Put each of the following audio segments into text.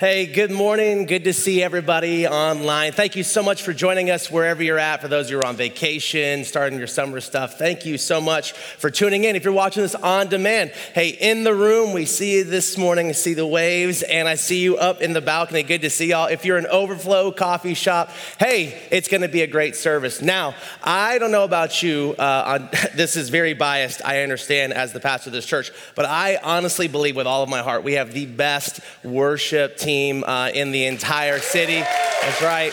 Hey, good morning. Good to see everybody online. Thank you so much for joining us wherever you're at. For those who are on vacation, starting your summer stuff, thank you so much for tuning in. If you're watching this on demand, hey, in the room, we see you this morning, I see the waves, and I see you up in the balcony. Good to see y'all. If you're an overflow coffee shop, hey, it's going to be a great service. Now, I don't know about you. Uh, on, this is very biased, I understand, as the pastor of this church, but I honestly believe with all of my heart we have the best worship team team uh, in the entire city. That's right.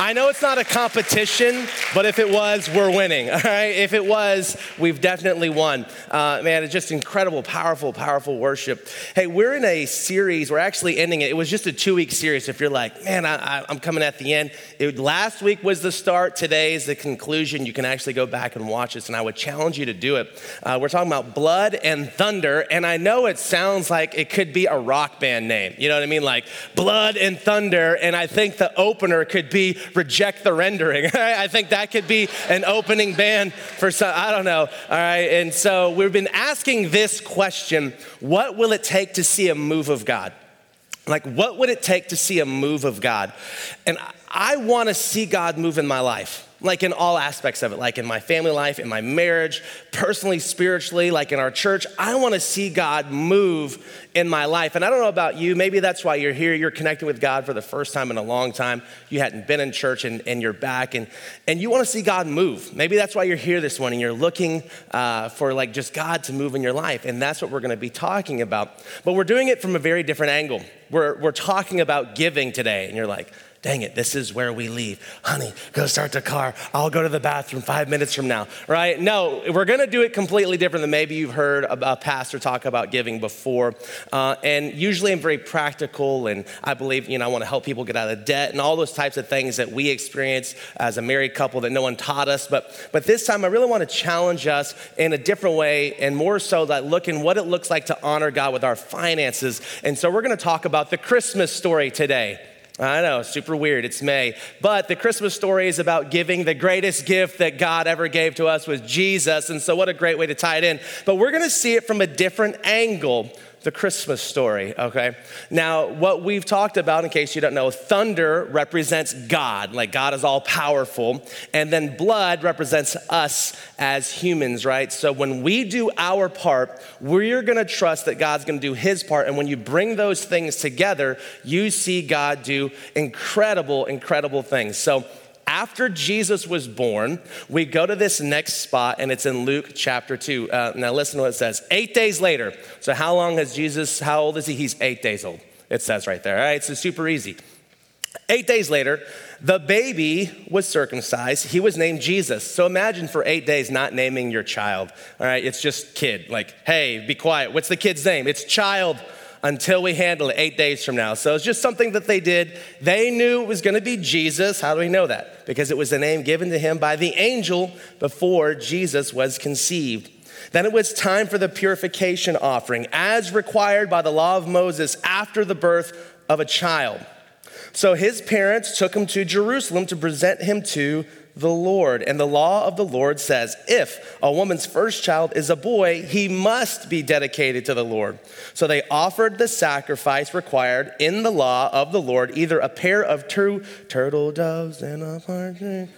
I know it's not a competition, but if it was, we're winning. All right. If it was, we've definitely won. Uh, man, it's just incredible, powerful, powerful worship. Hey, we're in a series. We're actually ending it. It was just a two week series. If you're like, man, I, am coming at the end. It, last week was the start. Today is the conclusion. You can actually go back and watch this, and I would challenge you to do it. Uh, we're talking about blood and thunder, and I know it sounds like it could be a rock band name. You know what I mean? Like blood and thunder, and I think the opener could be reject the rendering. I think that could be an opening band for some, I don't know. All right. And so we've been asking this question what will it take to see a move of God? Like, what would it take to see a move of God? And I want to see God move in my life like in all aspects of it, like in my family life, in my marriage, personally, spiritually, like in our church. I want to see God move in my life. And I don't know about you, maybe that's why you're here. You're connected with God for the first time in a long time. You hadn't been in church and, and you're back and, and you want to see God move. Maybe that's why you're here this morning. You're looking uh, for like just God to move in your life. And that's what we're going to be talking about. But we're doing it from a very different angle. We're, we're talking about giving today. And you're like, dang it, this is where we leave. Honey, go start the car. I'll go to the bathroom five minutes from now, right? No, we're gonna do it completely different than maybe you've heard a pastor talk about giving before. Uh, and usually I'm very practical and I believe, you know, I wanna help people get out of debt and all those types of things that we experience as a married couple that no one taught us. But, but this time I really wanna challenge us in a different way and more so that looking what it looks like to honor God with our finances. And so we're gonna talk about the Christmas story today. I know, super weird. It's May. But the Christmas story is about giving the greatest gift that God ever gave to us was Jesus. And so, what a great way to tie it in. But we're going to see it from a different angle the Christmas story, okay? Now, what we've talked about, in case you don't know, thunder represents God, like God is all powerful. And then blood represents us as humans, right? So when we do our part, we're gonna trust that God's gonna do his part. And when you bring those things together, you see God do incredible, incredible things. So after Jesus was born, we go to this next spot, and it's in Luke chapter 2. Uh, now, listen to what it says. Eight days later. So, how long has Jesus, how old is he? He's eight days old. It says right there. All right, so super easy. Eight days later, the baby was circumcised. He was named Jesus. So imagine for eight days not naming your child. All right, it's just kid. Like, hey, be quiet. What's the kid's name? It's child until we handle it eight days from now. So it's just something that they did. They knew it was going to be Jesus. How do we know that? Because it was the name given to him by the angel before Jesus was conceived. Then it was time for the purification offering, as required by the law of Moses after the birth of a child. So his parents took him to Jerusalem to present him to the Lord. And the law of the Lord says if a woman's first child is a boy, he must be dedicated to the Lord. So they offered the sacrifice required in the law of the Lord, either a pair of two turtle doves and a partridge.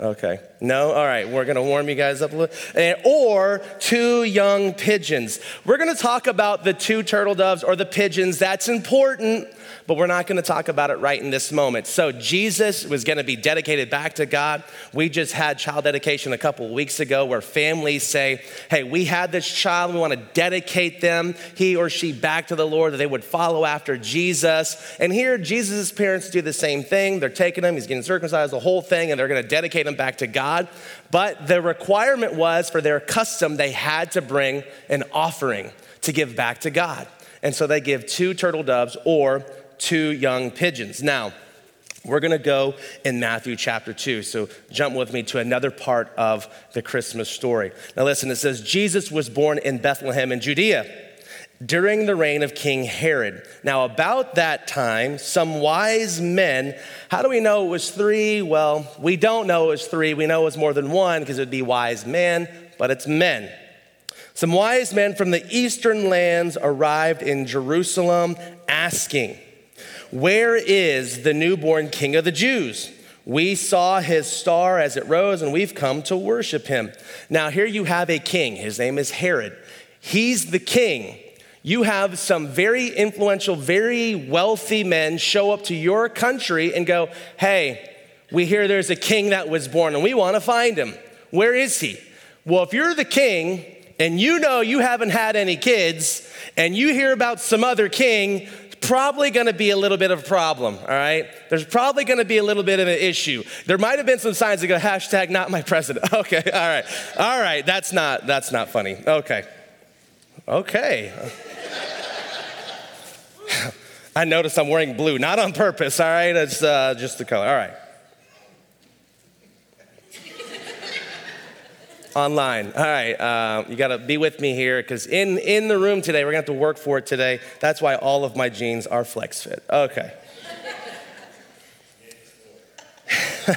Okay. No? All right. We're going to warm you guys up a little. Or two young pigeons. We're going to talk about the two turtle doves or the pigeons. That's important but we're not going to talk about it right in this moment. So, Jesus was going to be dedicated back to God. We just had child dedication a couple weeks ago where families say, Hey, we had this child, we want to dedicate them, he or she, back to the Lord, that they would follow after Jesus. And here, Jesus' parents do the same thing. They're taking him, he's getting circumcised, the whole thing, and they're going to dedicate him back to God. But the requirement was for their custom, they had to bring an offering to give back to God. And so they give two turtle doves or two young pigeons. Now, we're going to go in Matthew chapter 2. So jump with me to another part of the Christmas story. Now, listen, it says Jesus was born in Bethlehem in Judea during the reign of King Herod. Now, about that time, some wise men, how do we know it was three? Well, we don't know it was three. We know it was more than one because it would be wise men, but it's men. Some wise men from the eastern lands arrived in Jerusalem asking, Where is the newborn king of the Jews? We saw his star as it rose, and we've come to worship him. Now, here you have a king. His name is Herod. He's the king. You have some very influential, very wealthy men show up to your country and go, Hey, we hear there's a king that was born and we want to find him. Where is he? Well, if you're the king and you know you haven't had any kids and you hear about some other king probably gonna be a little bit of a problem, all right? There's probably gonna be a little bit of an issue. There might have been some signs that go, hashtag not my president. Okay, all right, all right, that's not, that's not funny. Okay, okay. I notice I'm wearing blue, not on purpose, all right? It's uh, just the color, all right. online. All right, uh, you got to be with me here because in, in the room today, we're going to have to work for it today. That's why all of my jeans are flex fit. Okay.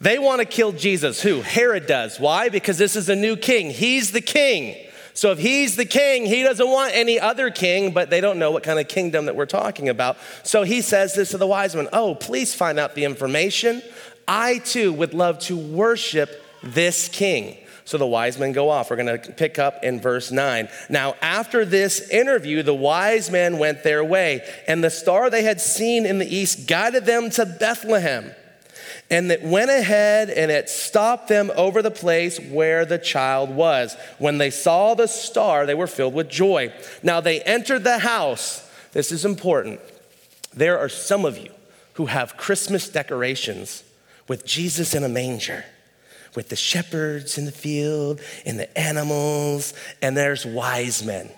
they want to kill Jesus. Who? Herod does. Why? Because this is a new king. He's the king. So if he's the king, he doesn't want any other king, but they don't know what kind of kingdom that we're talking about. So he says this to the wise men Oh, please find out the information. I too would love to worship this king. So the wise men go off. We're going to pick up in verse 9. Now, after this interview, the wise men went their way, and the star they had seen in the east guided them to Bethlehem. And it went ahead and it stopped them over the place where the child was. When they saw the star, they were filled with joy. Now they entered the house. This is important. There are some of you who have Christmas decorations with Jesus in a manger with the shepherds in the field and the animals, and there's wise men.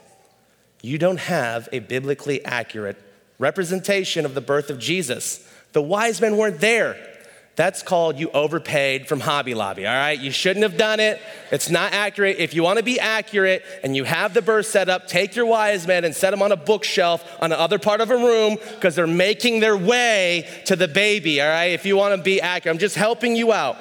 You don't have a biblically accurate representation of the birth of Jesus. The wise men weren't there. That's called you overpaid from Hobby Lobby, all right? You shouldn't have done it. It's not accurate. If you want to be accurate and you have the birth set up, take your wise men and set them on a bookshelf on the other part of a room because they're making their way to the baby, all right? If you want to be accurate, I'm just helping you out.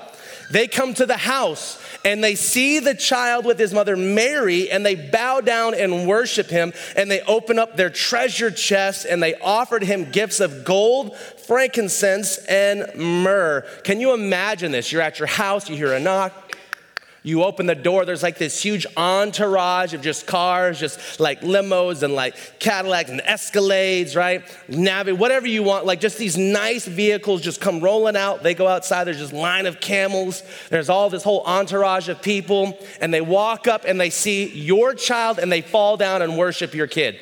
They come to the house and they see the child with his mother Mary and they bow down and worship him and they open up their treasure chest and they offered him gifts of gold, frankincense, and myrrh. Can you imagine this? You're at your house, you hear a knock, you open the door, there's like this huge entourage of just cars, just like limos and like Cadillacs and Escalades, right? Navi, whatever you want, like just these nice vehicles just come rolling out. They go outside, there's just line of camels. There's all this whole entourage of people, and they walk up and they see your child and they fall down and worship your kid.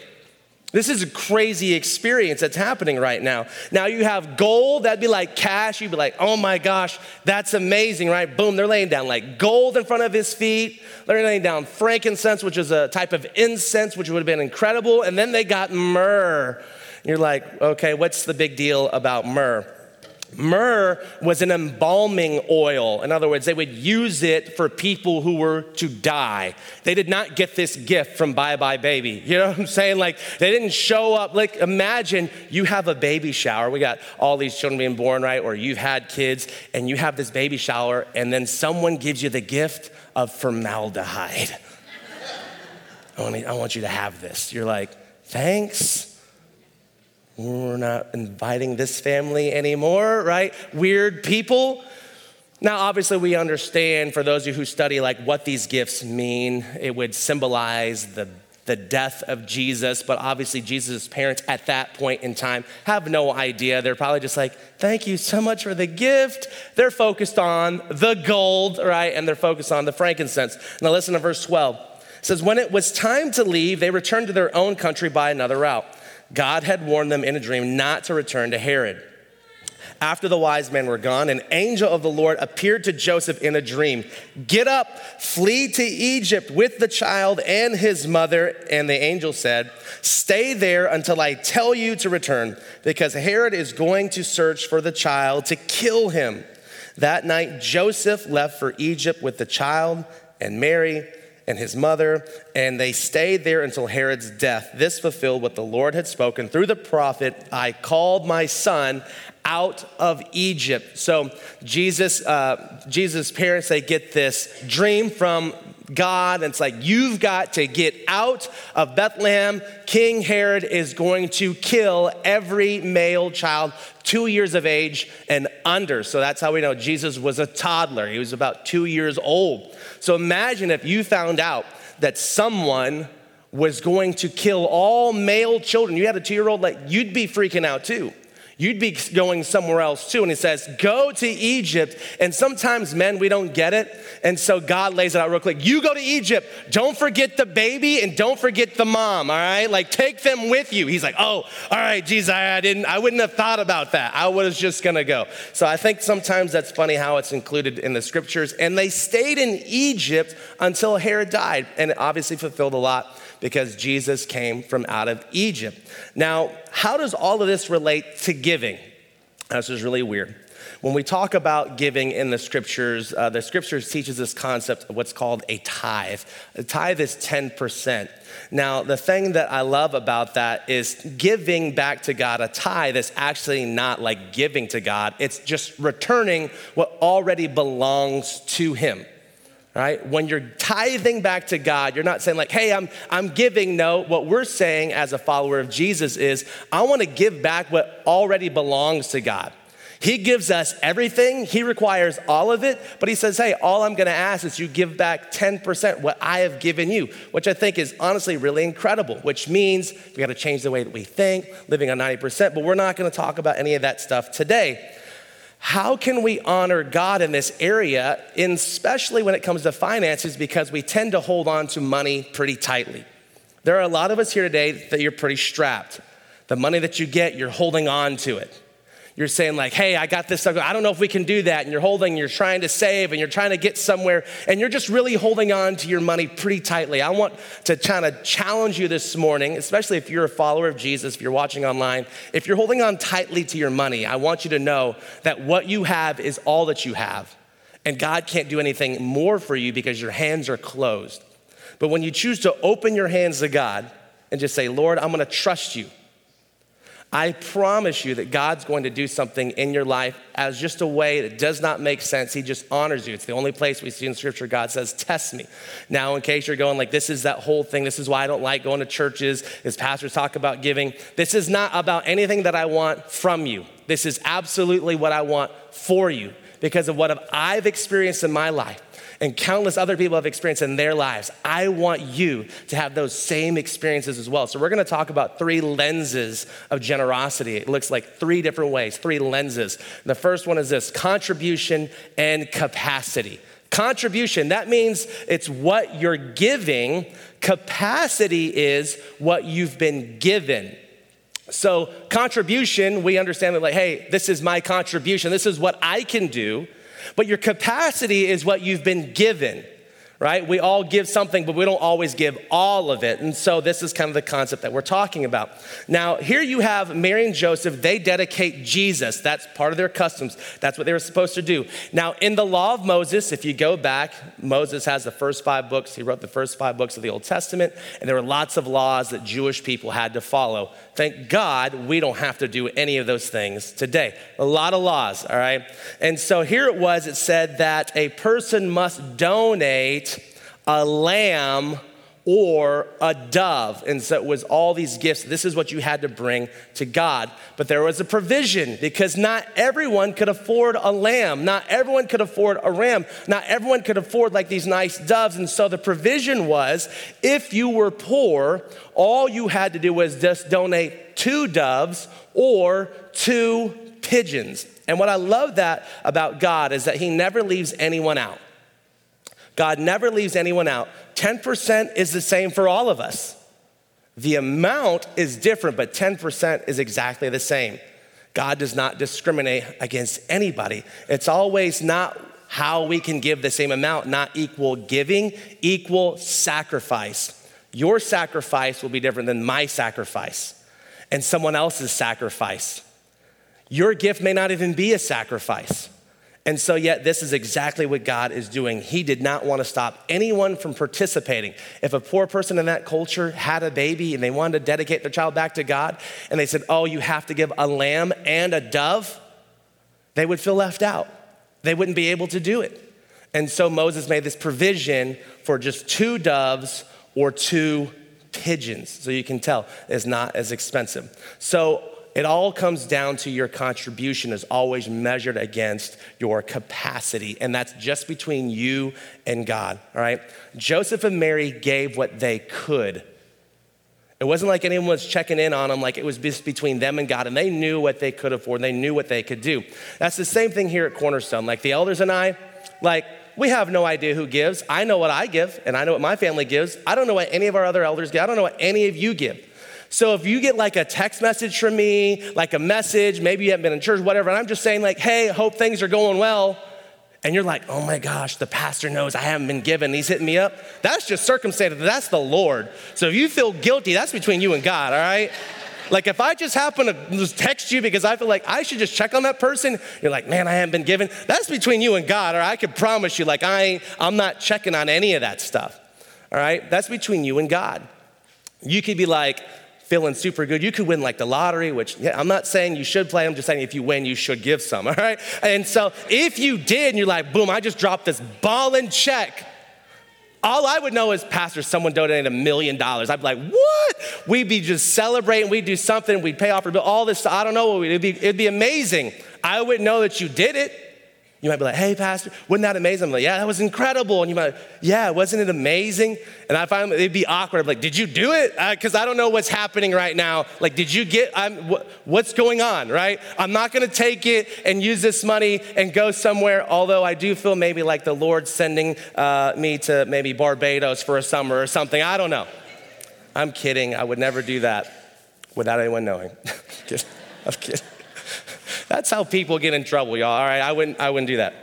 This is a crazy experience that's happening right now. Now you have gold, that'd be like cash. You'd be like, oh my gosh, that's amazing, right? Boom, they're laying down like gold in front of his feet. They're laying down frankincense, which is a type of incense, which would have been incredible. And then they got myrrh. You're like, okay, what's the big deal about myrrh? Myrrh was an embalming oil. In other words, they would use it for people who were to die. They did not get this gift from Buy Buy Baby. You know what I'm saying? Like, they didn't show up. Like, imagine you have a baby shower. We got all these children being born, right? Or you've had kids and you have this baby shower, and then someone gives you the gift of formaldehyde. I want, you to have this. You're like, thanks we're not inviting this family anymore, right? Weird people. Now, obviously, we understand for those of you who study like what these gifts mean, it would symbolize the, the death of Jesus, but obviously, Jesus' parents at that point in time have no idea. They're probably just like, thank you so much for the gift. They're focused on the gold, right? And they're focused on the frankincense. Now, listen to verse 12. It says, When it was time to leave, they returned to their own country by another route. God had warned them in a dream not to return to Herod. After the wise men were gone, an angel of the Lord appeared to Joseph in a dream. Get up, flee to Egypt with the child and his mother. And the angel said, Stay there until I tell you to return, because Herod is going to search for the child to kill him. That night, Joseph left for Egypt with the child and Mary and his mother, and they stayed there until Herod's death. This fulfilled what the Lord had spoken through the prophet I called my son out of Egypt. So Jesus, uh, Jesus' parents, they get this dream from God. And it's like, you've got to get out of Bethlehem. King Herod is going to kill every male child two years of age and under. So that's how we know Jesus was a toddler. He was about two years old. So imagine if you found out that someone was going to kill all male children. You had a two year old, like, you'd be freaking out too you'd be going somewhere else too. And he says, Go to Egypt. And sometimes, men, we don't get it. And so God lays it out real quick. You go to Egypt. Don't forget the baby and don't forget the mom, all right? Like, take them with you. He's like, Oh, all right, I, I didn't, I wouldn't have thought about that. I was just gonna go. So I think sometimes that's funny how it's included in the scriptures. And they stayed in Egypt until Herod died. And it obviously fulfilled a lot because Jesus came from out of Egypt. Now, how does all of this relate to giving? This is really weird. When we talk about giving in the scriptures, uh, the scriptures teaches this concept of what's called a tithe. A tithe is 10%. Now, the thing that I love about that is giving back to God. A tithe is actually not like giving to God, it's just returning what already belongs to Him right? When you're tithing back to God, you're not saying, like, hey, I'm, I'm giving. No, what we're saying as a follower of Jesus is, I want to give back what already belongs to God. He gives us everything, He requires all of it, but He says, hey, all I'm gonna ask is you give back 10% what I have given you, which I think is honestly really incredible, which means we gotta change the way that we think, living on 90%, but we're not gonna talk about any of that stuff today how can we honor God in this area, especially when it comes to finances, because we tend to hold on to money pretty tightly. There are a lot of us here today that you're pretty strapped. The money that you get, you're holding on to it you're saying like hey i got this stuff. I don't know if we can do that. And you're holding you're trying to save and you're trying to get somewhere. And you're just really holding on to your money pretty tightly. I want to kind of challenge you this morning especially if you're a follower of jesus if you're watching online if you're holding on tightly to your money i want you to know that what you have is all that you have. And god can't do anything more for you because your hands are closed. But when you choose to open your hands to god and just say lord i'm going to trust you I promise you that God's going to do something in your life as just a way that does not make sense. He just honors you. It's the only place we see in scripture God says, Test me. Now, in case you're going, like, this is that whole thing, this is why I don't like going to churches, as pastors talk about giving. This is not about anything that I want from you. This is absolutely what I want for you because of what I've experienced in my life and countless other people have experienced in their lives. I want you to have those same experiences as well. So, we're gonna talk about three lenses of generosity. It looks like three different ways, three lenses. The first one is this contribution and capacity. Contribution, that means it's what you're giving. Capacity is what you've been given. So, contribution, we understand that, like, hey, this is my contribution. This is what I can do. But your capacity is what you've been given, right? We all give something, but we don't always give all of it. And so this is kind of the concept that we're talking about. Now, here you have Mary and Joseph, they dedicate Jesus. That's part of their customs. That's what they were supposed to do. Now, in the law of Moses, if you go back, Moses has the first five books. He wrote the first five books of the Old Testament, and there were lots of laws that Jewish people had to follow. Thank God we don't have to do any of those things today. A lot of laws, all right? And so here it was, it said that a person must donate a lamb or a dove. And so it was all these gifts. This is what you had to bring to God. But there was a provision because not everyone could afford a lamb. Not everyone could afford a ram. Not everyone could afford like these nice doves. And so the provision was if you were poor, all you had to do was just donate two doves or two pigeons. And what I love that about God is that he never leaves anyone out. God never leaves anyone out. 10% is the same for all of us. The amount is different, but 10% is exactly the same. God does not discriminate against anybody. It's always not how we can give the same amount, not equal giving, equal sacrifice. Your sacrifice will be different than my sacrifice and someone else's sacrifice. Your gift may not even be a sacrifice. And so, yet, this is exactly what God is doing. He did not want to stop anyone from participating. If a poor person in that culture had a baby and they wanted to dedicate their child back to God, and they said, Oh, you have to give a lamb and a dove, they would feel left out. They wouldn't be able to do it. And so Moses made this provision for just two doves or two pigeons. So you can tell it's not as expensive. So it all comes down to your contribution is always measured against your capacity. And that's just between you and God, all right? Joseph and Mary gave what they could. It wasn't like anyone was checking in on them, like it was just between them and God, and they knew what they could afford, and they knew what they could do. That's the same thing here at Cornerstone. Like the elders and I, like we have no idea who gives. I know what I give, and I know what my family gives. I don't know what any of our other elders give. I don't know what any of you give. So if you get like a text message from me, like a message, maybe you haven't been in church, whatever, and I'm just saying, like, hey, hope things are going well. And you're like, oh my gosh, the pastor knows I haven't been given. He's hitting me up. That's just circumstance. That's the Lord. So if you feel guilty, that's between you and God, all right? Like if I just happen to just text you because I feel like I should just check on that person, you're like, man, I haven't been given. That's between you and God, or I can promise you, like I ain't, I'm not checking on any of that stuff. All right? That's between you and God. You could be like, feeling super good. You could win like the lottery, which yeah, I'm not saying you should play. I'm just saying if you win, you should give some, all right? And so if you did and you're like, boom, I just dropped this ball and check. All I would know is, Pastor, someone donated a million dollars. I'd be like, what? We'd be just celebrating. We'd do something. We'd pay off our bill. All this. I don't know. It'd be, it'd be amazing. I wouldn't know that you did it. You might be like, hey, Pastor, wasn't that amazing? I'm like, yeah, that was incredible. And you might, yeah, wasn't it amazing? And I find it'd be awkward. I'm like, did you do it? Because uh, I don't know what's happening right now. Like, did you get, I'm, wh- what's going on, right? I'm not going to take it and use this money and go somewhere, although I do feel maybe like the Lord sending uh, me to maybe Barbados for a summer or something. I don't know. I'm kidding. I would never do that without anyone knowing. I'm kidding. That's how people get in trouble, y'all. All right, I wouldn't, I wouldn't do that.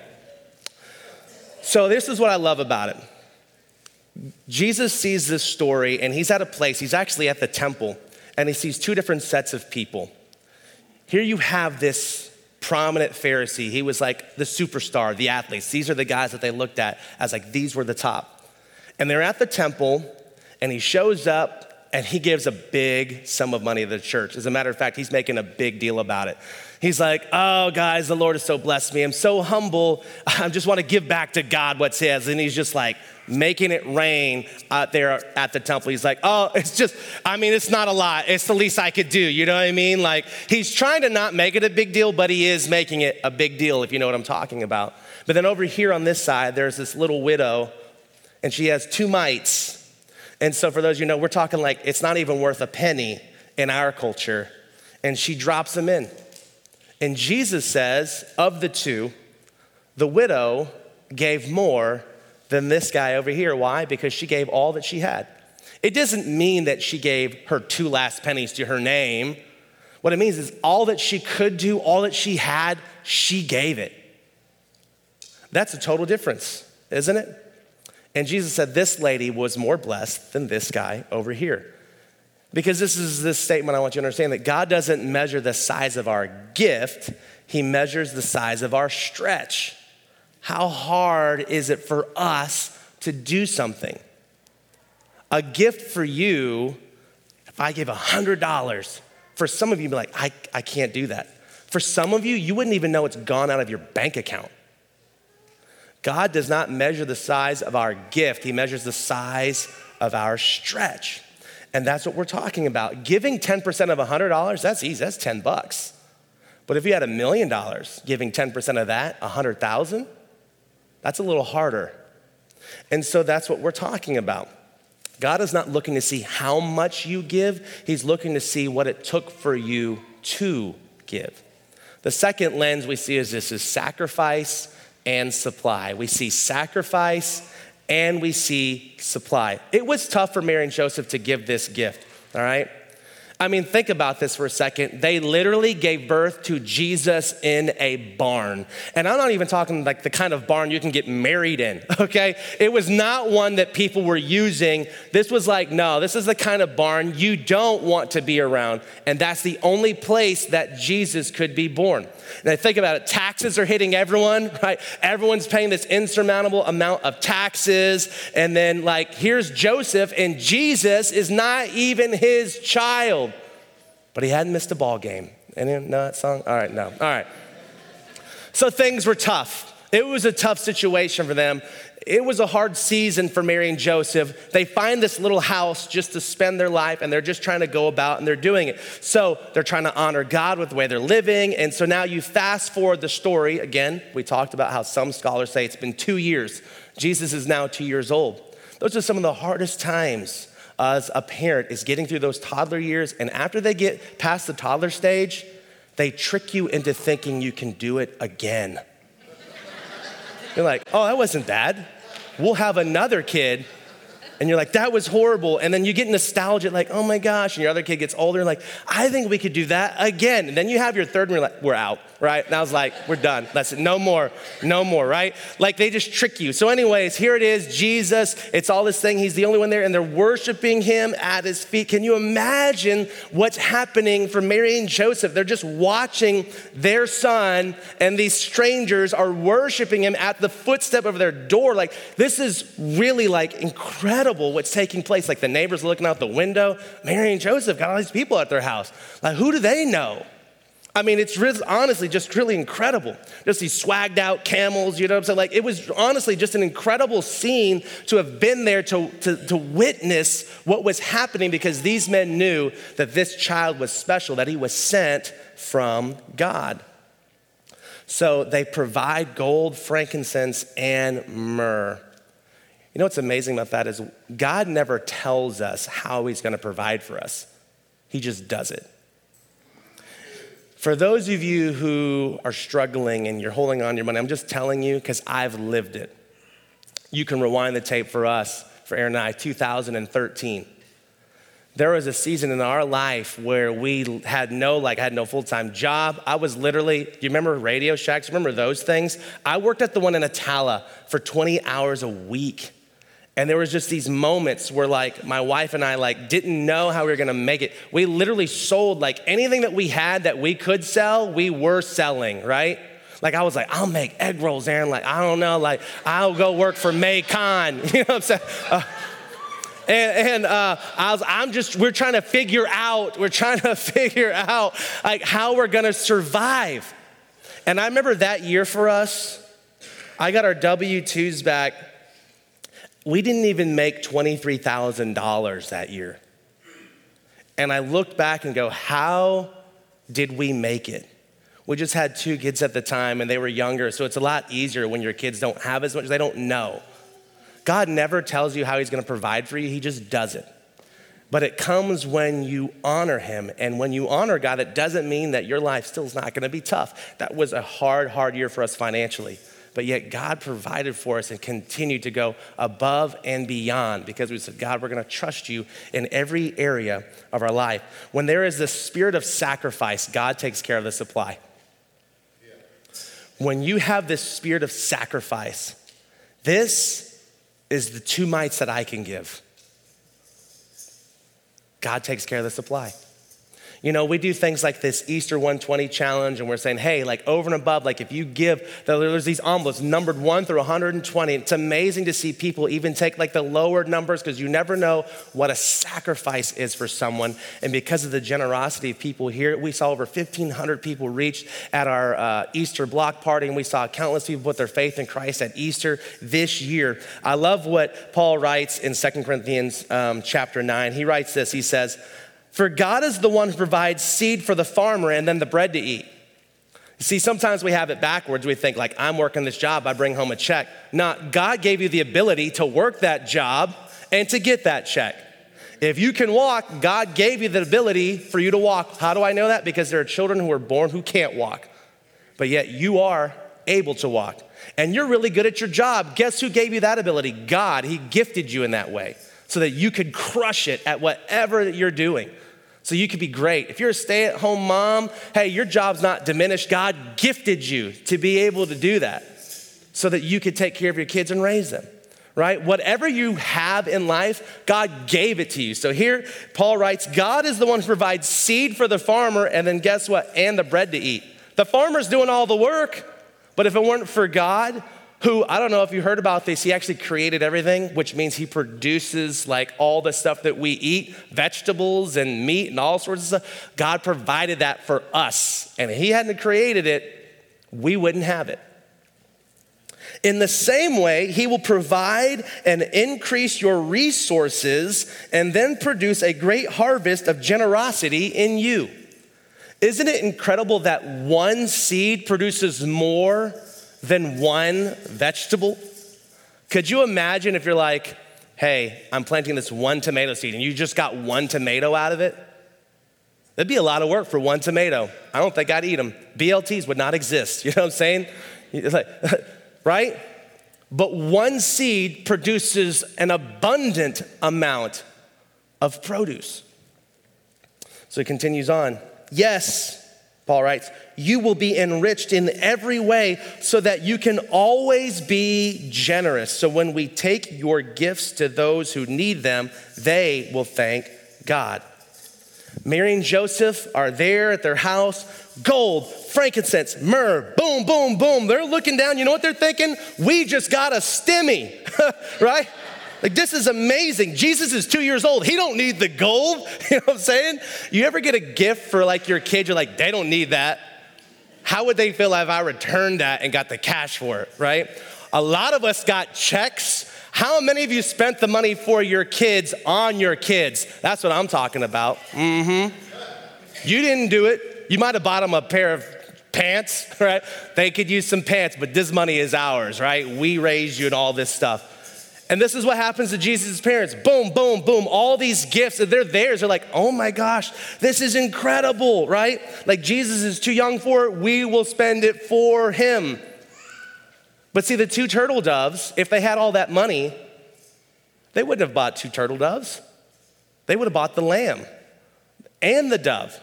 So, this is what I love about it. Jesus sees this story, and he's at a place, he's actually at the temple, and he sees two different sets of people. Here you have this prominent Pharisee. He was like the superstar, the athletes. These are the guys that they looked at as like these were the top. And they're at the temple, and he shows up and he gives a big sum of money to the church. As a matter of fact, he's making a big deal about it. He's like, oh, guys, the Lord has so blessed me. I'm so humble. I just want to give back to God what's His. And he's just like making it rain out there at the temple. He's like, oh, it's just, I mean, it's not a lot. It's the least I could do. You know what I mean? Like, he's trying to not make it a big deal, but he is making it a big deal, if you know what I'm talking about. But then over here on this side, there's this little widow, and she has two mites. And so, for those you know, we're talking like it's not even worth a penny in our culture. And she drops them in. And Jesus says, of the two, the widow gave more than this guy over here. Why? Because she gave all that she had. It doesn't mean that she gave her two last pennies to her name. What it means is all that she could do, all that she had, she gave it. That's a total difference, isn't it? And Jesus said, This lady was more blessed than this guy over here. Because this is this statement I want you to understand that God doesn't measure the size of our gift, He measures the size of our stretch. How hard is it for us to do something? A gift for you, if I give $100, for some of you, be like, I, I can't do that. For some of you, you wouldn't even know it's gone out of your bank account. God does not measure the size of our gift, He measures the size of our stretch. And that's what we're talking about. Giving 10% of $100, that's easy, that's 10 bucks. But if you had a million dollars, giving 10% of that, 100,000, that's a little harder. And so that's what we're talking about. God is not looking to see how much you give, He's looking to see what it took for you to give. The second lens we see is this is sacrifice and supply. We see sacrifice and we see supply. It was tough for Mary and Joseph to give this gift, all right? I mean, think about this for a second. They literally gave birth to Jesus in a barn. And I'm not even talking like the kind of barn you can get married in, okay? It was not one that people were using. This was like, no, this is the kind of barn you don't want to be around. And that's the only place that Jesus could be born. And I think about it taxes are hitting everyone, right? Everyone's paying this insurmountable amount of taxes. And then, like, here's Joseph, and Jesus is not even his child. But he hadn't missed a ball game. Anyone know that song? All right, no. All right. So things were tough. It was a tough situation for them. It was a hard season for Mary and Joseph. They find this little house just to spend their life, and they're just trying to go about and they're doing it. So they're trying to honor God with the way they're living. And so now you fast forward the story. Again, we talked about how some scholars say it's been two years. Jesus is now two years old. Those are some of the hardest times as a parent is getting through those toddler years. And after they get past the toddler stage, they trick you into thinking you can do it again. You're like, oh, that wasn't bad. We'll have another kid and you're like, that was horrible. And then you get nostalgic, like, oh my gosh. And your other kid gets older, and like, I think we could do that again. And then you have your third, and you're like, we're out, right? And I was like, we're done. That's it. No more, no more, right? Like they just trick you. So, anyways, here it is Jesus. It's all this thing. He's the only one there, and they're worshiping him at his feet. Can you imagine what's happening for Mary and Joseph? They're just watching their son, and these strangers are worshiping him at the footstep of their door. Like, this is really like incredible incredible what's taking place. Like the neighbors looking out the window. Mary and Joseph got all these people at their house. Like, who do they know? I mean, it's really, honestly just really incredible. Just these swagged out camels, you know what I'm saying? Like, it was honestly just an incredible scene to have been there to, to, to witness what was happening because these men knew that this child was special, that he was sent from God. So they provide gold, frankincense, and myrrh. You know what's amazing about that is God never tells us how He's going to provide for us, He just does it. For those of you who are struggling and you're holding on to your money, I'm just telling you because I've lived it. You can rewind the tape for us, for Aaron and I, 2013 there was a season in our life where we had no like I had no full-time job. I was literally do you remember radio shacks remember those things? I worked at the one in Attalla for 20 hours a week and there was just these moments where like my wife and I like didn't know how we were gonna make it. We literally sold like anything that we had that we could sell, we were selling, right? Like I was like, I'll make egg rolls, Aaron. Like, I don't know, like I'll go work for Maycon. You know what I'm saying? Uh, and, and uh, I was, I'm just, we're trying to figure out, we're trying to figure out like how we're gonna survive. And I remember that year for us, I got our W 2s back we didn't even make $23,000 that year. And I looked back and go, how did we make it? We just had two kids at the time and they were younger, so it's a lot easier when your kids don't have as much, they don't know. God never tells you how He's gonna provide for you, He just does it. But it comes when you honor Him. And when you honor God, it doesn't mean that your life still is not gonna be tough. That was a hard, hard year for us financially but yet God provided for us and continued to go above and beyond because we said, God, we're going to trust you in every area of our life. When there is the spirit of sacrifice, God takes care of the supply. When you have this spirit of sacrifice, this is the two mites that I can give. God takes care of the supply. You know, we do things like this Easter 120 challenge, and we're saying, hey, like over and above, like if you give, there's these envelopes numbered 1 through 120. It's amazing to see people even take like the lower numbers because you never know what a sacrifice is for someone. And because of the generosity of people here, we saw over 1,500 people reached at our uh, Easter block party, and we saw countless people put their faith in Christ at Easter this year. I love what Paul writes in 2 Corinthians um, chapter 9. He writes this He says, for God is the one who provides seed for the farmer and then the bread to eat. See, sometimes we have it backwards. We think, like, I'm working this job, I bring home a check. Not, God gave you the ability to work that job and to get that check. If you can walk, God gave you the ability for you to walk. How do I know that? Because there are children who are born who can't walk, but yet you are able to walk. And you're really good at your job. Guess who gave you that ability? God. He gifted you in that way so that you could crush it at whatever you're doing so you could be great. If you're a stay at home mom, hey, your job's not diminished. God gifted you to be able to do that so that you could take care of your kids and raise them, right? Whatever you have in life, God gave it to you. So here, Paul writes God is the one who provides seed for the farmer, and then guess what? And the bread to eat. The farmer's doing all the work, but if it weren't for God, who I don't know if you heard about this, he actually created everything, which means he produces like all the stuff that we eat, vegetables and meat and all sorts of stuff. God provided that for us. And if he hadn't created it, we wouldn't have it. In the same way, he will provide and increase your resources and then produce a great harvest of generosity in you. Isn't it incredible that one seed produces more than one vegetable? Could you imagine if you're like, hey, I'm planting this one tomato seed and you just got one tomato out of it? That'd be a lot of work for one tomato. I don't think I'd eat them. BLTs would not exist. You know what I'm saying? Like, right? But one seed produces an abundant amount of produce. So he continues on. Yes, Paul writes, you will be enriched in every way so that you can always be generous. So when we take your gifts to those who need them, they will thank God. Mary and Joseph are there at their house. Gold, frankincense, myrrh, boom, boom, boom. They're looking down. You know what they're thinking? We just got a stimmy, right? Like this is amazing. Jesus is two years old. He don't need the gold. You know what I'm saying? You ever get a gift for like your kid? You're like, they don't need that. How would they feel if I returned that and got the cash for it, right? A lot of us got checks. How many of you spent the money for your kids on your kids? That's what I'm talking about. Mm-hmm. You didn't do it. You might have bought them a pair of pants, right? They could use some pants, but this money is ours, right? We raised you and all this stuff. And this is what happens to Jesus' parents. Boom, boom, boom. All these gifts, they're theirs. They're like, oh my gosh, this is incredible, right? Like Jesus is too young for it. We will spend it for him. But see, the two turtle doves, if they had all that money, they wouldn't have bought two turtle doves. They would have bought the lamb and the dove.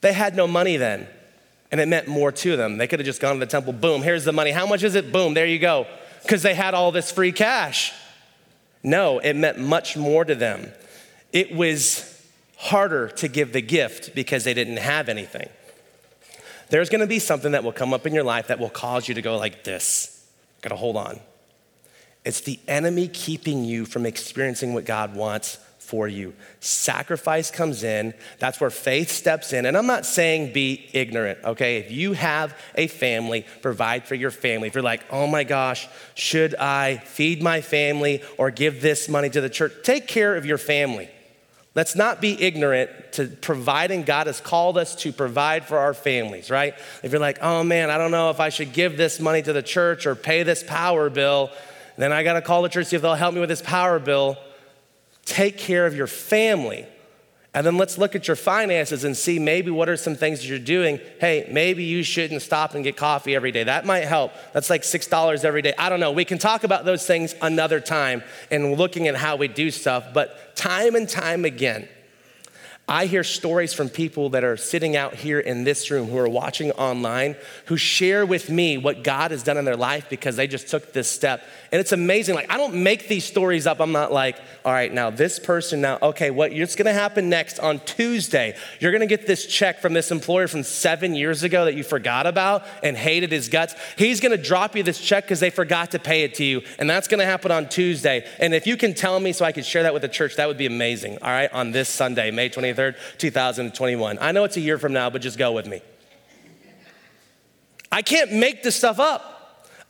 They had no money then, and it meant more to them. They could have just gone to the temple, boom, here's the money. How much is it? Boom, there you go because they had all this free cash. No, it meant much more to them. It was harder to give the gift because they didn't have anything. There's gonna be something that will come up in your life that will cause you to go like this. Gotta hold on. It's the enemy keeping you from experiencing what God wants for you. Sacrifice comes in. That's where faith steps in. And I'm not saying be ignorant, okay? If you have a family, provide for your family. If you're like, oh my gosh, should I feed my family or give this money to the church? Take care of your family. Let's not be ignorant to providing. God has called us to provide for our families, right? If you're like, oh man, I don't know if I should give this money to the church or pay this power bill, then I got to call the church, see if they'll help me with this power bill take care of your family. And then let's look at your finances and see maybe what are some things that you're doing. Hey, maybe you shouldn't stop and get coffee every day. That might help. That's like $6 every day. I don't know. We can talk about those things another time and looking at how we do stuff. But time and time again, I hear stories from people that are sitting out here in this room who are watching online who share with me what God has done in their life because they just took this step. And it's amazing. Like, I don't make these stories up. I'm not like, all right, now this person, now, okay, what's gonna happen next on Tuesday? You're gonna get this check from this employer from seven years ago that you forgot about and hated his guts. He's gonna drop you this check because they forgot to pay it to you. And that's gonna happen on Tuesday. And if you can tell me so I can share that with the church, that would be amazing, all right, on this Sunday, May 20th. 23rd, 2021. I know it's a year from now, but just go with me. I can't make this stuff up.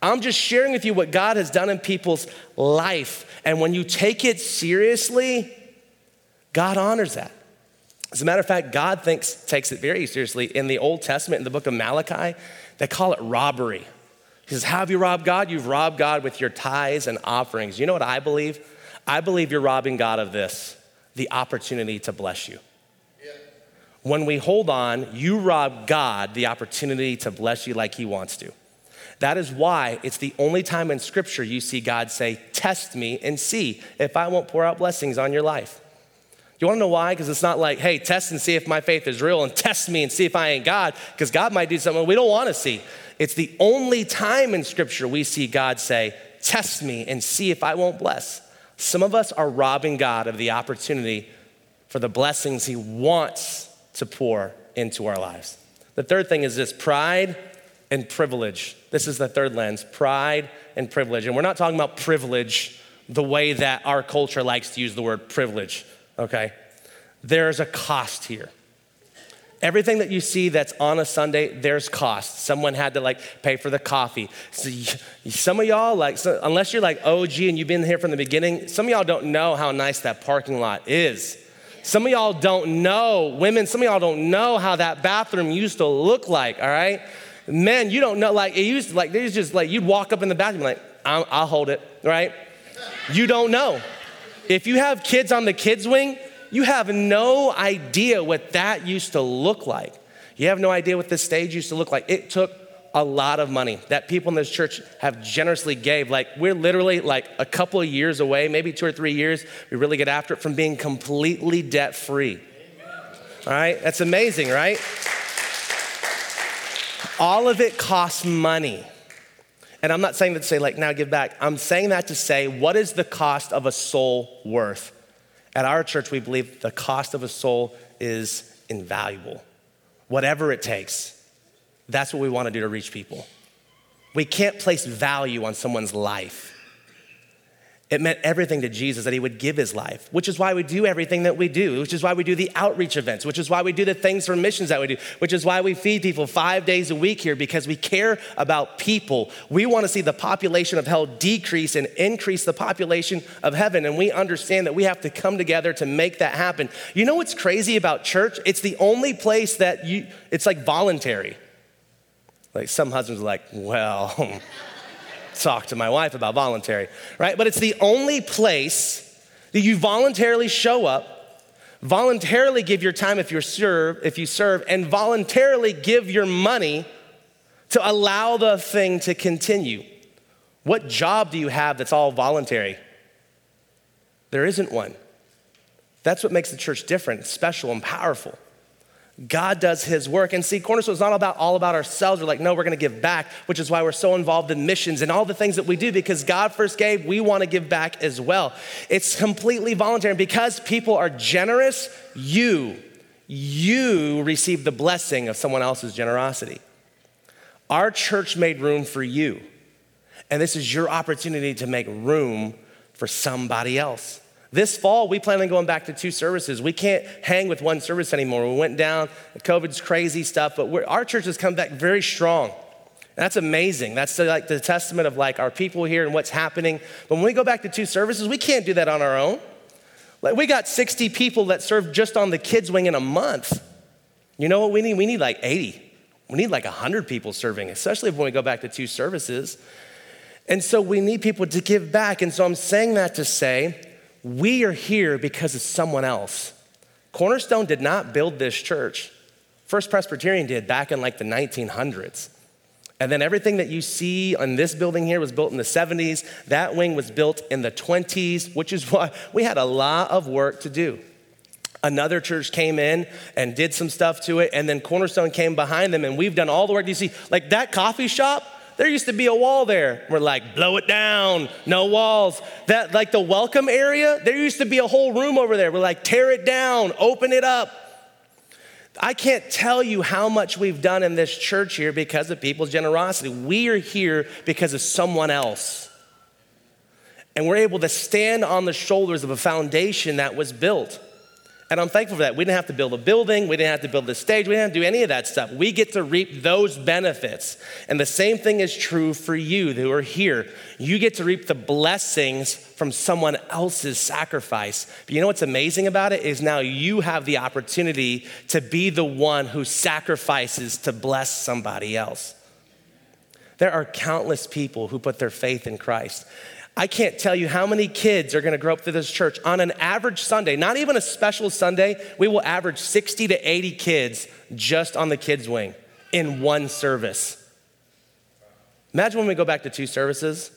I'm just sharing with you what God has done in people's life. And when you take it seriously, God honors that. As a matter of fact, God thinks, takes it very seriously. In the Old Testament, in the book of Malachi, they call it robbery. He says, How have you robbed God? You've robbed God with your tithes and offerings. You know what I believe? I believe you're robbing God of this the opportunity to bless you. When we hold on, you rob God the opportunity to bless you like He wants to. That is why it's the only time in Scripture you see God say, Test me and see if I won't pour out blessings on your life. You wanna know why? Because it's not like, hey, test and see if my faith is real and test me and see if I ain't God, because God might do something we don't wanna see. It's the only time in Scripture we see God say, Test me and see if I won't bless. Some of us are robbing God of the opportunity for the blessings He wants to pour into our lives. The third thing is this pride and privilege. This is the third lens pride and privilege. And we're not talking about privilege the way that our culture likes to use the word privilege, okay? There's a cost here. Everything that you see that's on a Sunday, there's cost. Someone had to like pay for the coffee. So some of y'all, like, so unless you're like OG and you've been here from the beginning, some of y'all don't know how nice that parking lot is. Some of y'all don't know, women, some of y'all don't know how that bathroom used to look like, all right? Men, you don't know, like, it used to, like, there's just like, you'd walk up in the bathroom, like, I'll, I'll hold it, right? You don't know. If you have kids on the kids' wing, you have no idea what that used to look like. You have no idea what this stage used to look like. It took a lot of money that people in this church have generously gave. Like we're literally like a couple of years away, maybe two or three years, we really get after it from being completely debt free. All right, that's amazing, right? All of it costs money. And I'm not saying that to say, like, now give back. I'm saying that to say, what is the cost of a soul worth? At our church, we believe the cost of a soul is invaluable. Whatever it takes, that's what we want to do to reach people. We can't place value on someone's life. It meant everything to Jesus that he would give his life, which is why we do everything that we do, which is why we do the outreach events, which is why we do the things for missions that we do, which is why we feed people five days a week here because we care about people. We want to see the population of hell decrease and increase the population of heaven. And we understand that we have to come together to make that happen. You know what's crazy about church? It's the only place that you, it's like voluntary. Like some husbands are like, well, talk to my wife about voluntary, right? But it's the only place that you voluntarily show up, voluntarily give your time if you serve, if you serve, and voluntarily give your money to allow the thing to continue. What job do you have that's all voluntary? There isn't one. That's what makes the church different, special, and powerful. God does his work. And see, Cornerstone is not about all about ourselves. We're like, no, we're gonna give back, which is why we're so involved in missions and all the things that we do because God first gave, we wanna give back as well. It's completely voluntary. And because people are generous, you, you receive the blessing of someone else's generosity. Our church made room for you. And this is your opportunity to make room for somebody else. This fall, we plan on going back to two services. We can't hang with one service anymore. We went down, COVID's crazy stuff, but our church has come back very strong. That's amazing. That's the, like the testament of like our people here and what's happening. But when we go back to two services, we can't do that on our own. Like we got 60 people that serve just on the kids wing in a month. You know what we need? We need like 80. We need like 100 people serving, especially when we go back to two services. And so we need people to give back. And so I'm saying that to say we are here because of someone else. Cornerstone did not build this church. First Presbyterian did back in like the 1900s. And then everything that you see on this building here was built in the 70s. That wing was built in the 20s, which is why we had a lot of work to do. Another church came in and did some stuff to it, and then Cornerstone came behind them, and we've done all the work. You see, like that coffee shop, there used to be a wall there. We're like, blow it down, no walls. That, like the welcome area, there used to be a whole room over there. We're like, tear it down, open it up. I can't tell you how much we've done in this church here because of people's generosity. We are here because of someone else. And we're able to stand on the shoulders of a foundation that was built. And I'm thankful for that. We didn't have to build a building, we didn't have to build a stage, we didn't have to do any of that stuff. We get to reap those benefits. And the same thing is true for you who are here. You get to reap the blessings from someone else's sacrifice. But you know what's amazing about it is now you have the opportunity to be the one who sacrifices to bless somebody else. There are countless people who put their faith in Christ. I can't tell you how many kids are gonna grow up through this church. On an average Sunday, not even a special Sunday, we will average 60 to 80 kids just on the kids' wing in one service. Imagine when we go back to two services.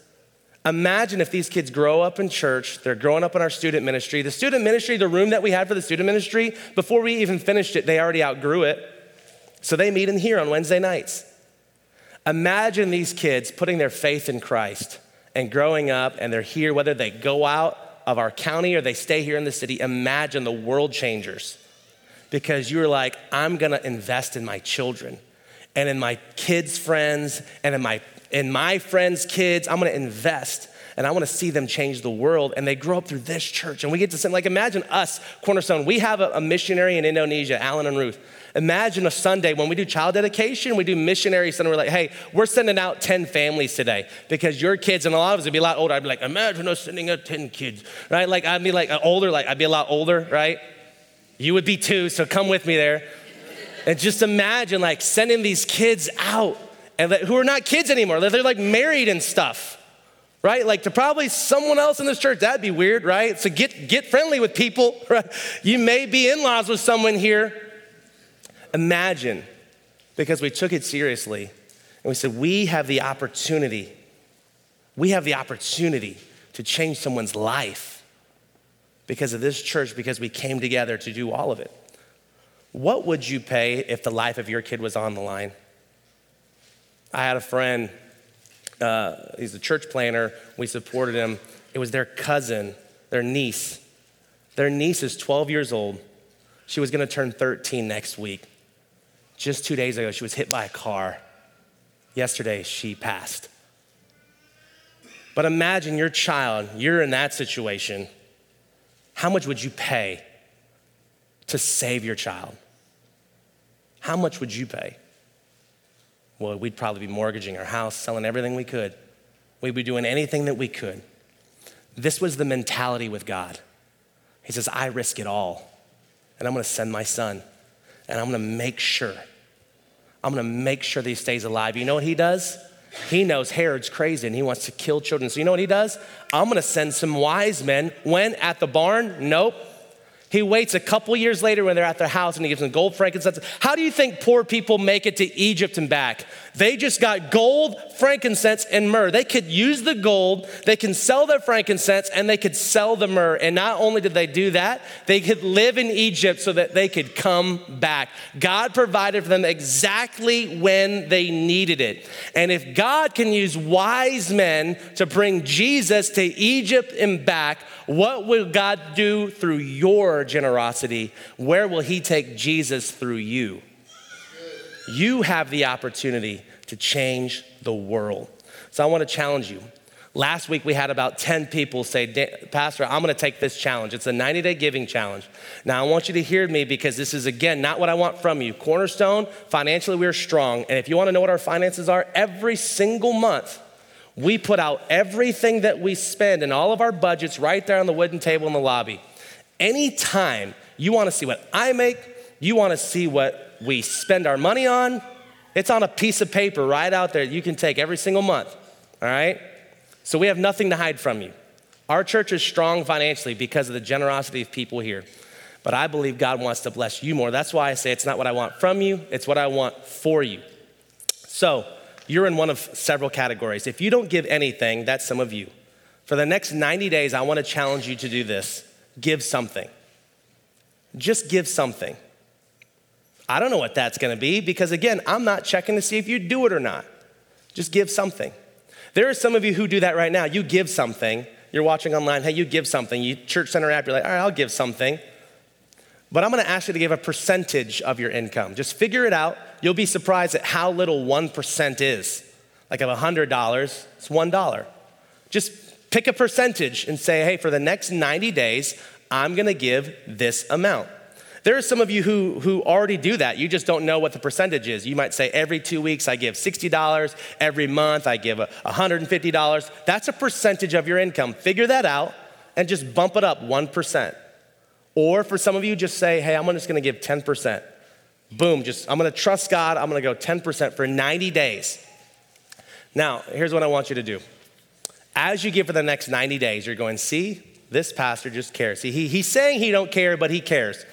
Imagine if these kids grow up in church, they're growing up in our student ministry. The student ministry, the room that we had for the student ministry, before we even finished it, they already outgrew it. So they meet in here on Wednesday nights. Imagine these kids putting their faith in Christ and growing up and they're here, whether they go out of our county or they stay here in the city, imagine the world changers. Because you're like, I'm gonna invest in my children and in my kids' friends and in my in my friends' kids. I'm gonna invest. And I want to see them change the world. And they grow up through this church. And we get to send, like, imagine us, Cornerstone. We have a, a missionary in Indonesia, Alan and Ruth. Imagine a Sunday when we do child dedication, we do missionary Sunday. We're like, hey, we're sending out 10 families today because your kids, and a lot of us would be a lot older. I'd be like, imagine us sending out 10 kids, right? Like, I'd be like uh, older, like, I'd be a lot older, right? You would be too, so come with me there. And just imagine like sending these kids out and who are not kids anymore. They're like married and stuff right? Like to probably someone else in this church, that'd be weird, right? So get, get friendly with people, right? You may be in laws with someone here. Imagine, because we took it seriously and we said, we have the opportunity, we have the opportunity to change someone's life because of this church, because we came together to do all of it. What would you pay if the life of your kid was on the line? I had a friend, uh, he's a church planner. We supported him. It was their cousin, their niece. Their niece is 12 years old. She was gonna turn 13 next week. Just two days ago, she was hit by a car. Yesterday, she passed. But imagine your child, you're in that situation. How much would you pay to save your child? How much would you pay? Well, we'd probably be mortgaging our house, selling everything we could. We'd be doing anything that we could. This was the mentality with God. He says, I risk it all, and I'm gonna send my son, and I'm gonna make sure. I'm gonna make sure that he stays alive. You know what he does? He knows Herod's crazy and he wants to kill children. So, you know what he does? I'm gonna send some wise men. When? At the barn? Nope. He waits a couple years later when they're at their house and he gives them gold, frankincense. How do you think poor people make it to Egypt and back? They just got gold, frankincense, and myrrh. They could use the gold, they can sell their frankincense, and they could sell the myrrh. And not only did they do that, they could live in Egypt so that they could come back. God provided for them exactly when they needed it. And if God can use wise men to bring Jesus to Egypt and back, what will God do through your generosity? Where will He take Jesus through you? You have the opportunity to change the world. So I want to challenge you. Last week we had about 10 people say, Pastor, I'm going to take this challenge. It's a 90 day giving challenge. Now I want you to hear me because this is, again, not what I want from you. Cornerstone, financially, we're strong. And if you want to know what our finances are, every single month, we put out everything that we spend and all of our budgets right there on the wooden table in the lobby. Anytime you want to see what I make, you want to see what we spend our money on, it's on a piece of paper right out there you can take every single month. All right? So we have nothing to hide from you. Our church is strong financially because of the generosity of people here. But I believe God wants to bless you more. That's why I say it's not what I want from you, it's what I want for you. So, you're in one of several categories. If you don't give anything, that's some of you. For the next 90 days, I want to challenge you to do this give something. Just give something. I don't know what that's going to be because, again, I'm not checking to see if you do it or not. Just give something. There are some of you who do that right now. You give something. You're watching online. Hey, you give something. You church center app. You're like, all right, I'll give something. But I'm going to ask you to give a percentage of your income. Just figure it out. You'll be surprised at how little 1% is. Like of $100, it's $1. Just pick a percentage and say, hey, for the next 90 days, I'm going to give this amount. There are some of you who, who already do that. You just don't know what the percentage is. You might say, every two weeks I give $60, every month I give $150. That's a percentage of your income. Figure that out and just bump it up 1%. Or for some of you, just say, hey, I'm just gonna give 10%. Boom, just I'm gonna trust God, I'm gonna go 10% for 90 days. Now, here's what I want you to do. As you give for the next 90 days, you're going, see, this pastor just cares. See, he, he's saying he don't care, but he cares.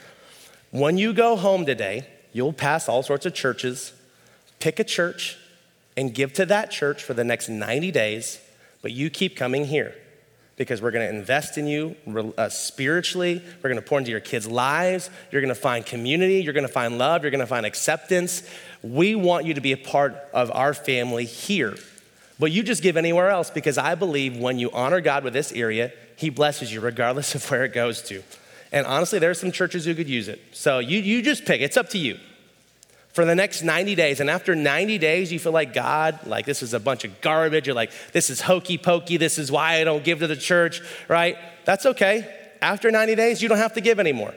When you go home today, you'll pass all sorts of churches, pick a church, and give to that church for the next 90 days, but you keep coming here because we're going to invest in you uh, spiritually. We're going to pour into your kids' lives. You're going to find community. You're going to find love. You're going to find acceptance. We want you to be a part of our family here. But you just give anywhere else because I believe when you honor God with this area, He blesses you regardless of where it goes to. And honestly, there are some churches who could use it. So you, you just pick, it's up to you. for the next 90 days. And after 90 days, you feel like God, like this is a bunch of garbage. You're like, this is hokey pokey. This is why I don't give to the church, right? That's okay. After 90 days, you don't have to give anymore.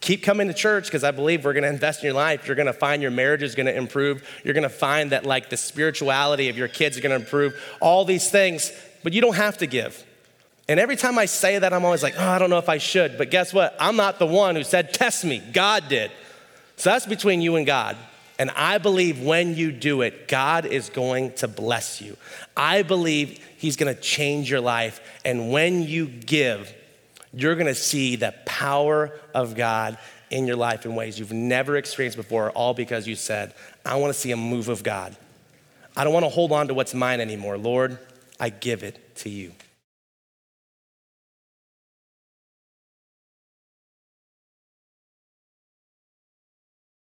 Keep coming to church because I believe we're going to invest in your life. You're going to find your marriage is going to improve. You're going to find that like the spirituality of your kids is going to improve. All these things, but you don't have to give. And every time I say that, I'm always like, oh, I don't know if I should. But guess what? I'm not the one who said, test me. God did. So that's between you and God. And I believe when you do it, God is going to bless you. I believe He's going to change your life. And when you give, you're going to see the power of God in your life in ways you've never experienced before, all because you said, I want to see a move of God. I don't want to hold on to what's mine anymore. Lord, I give it to you.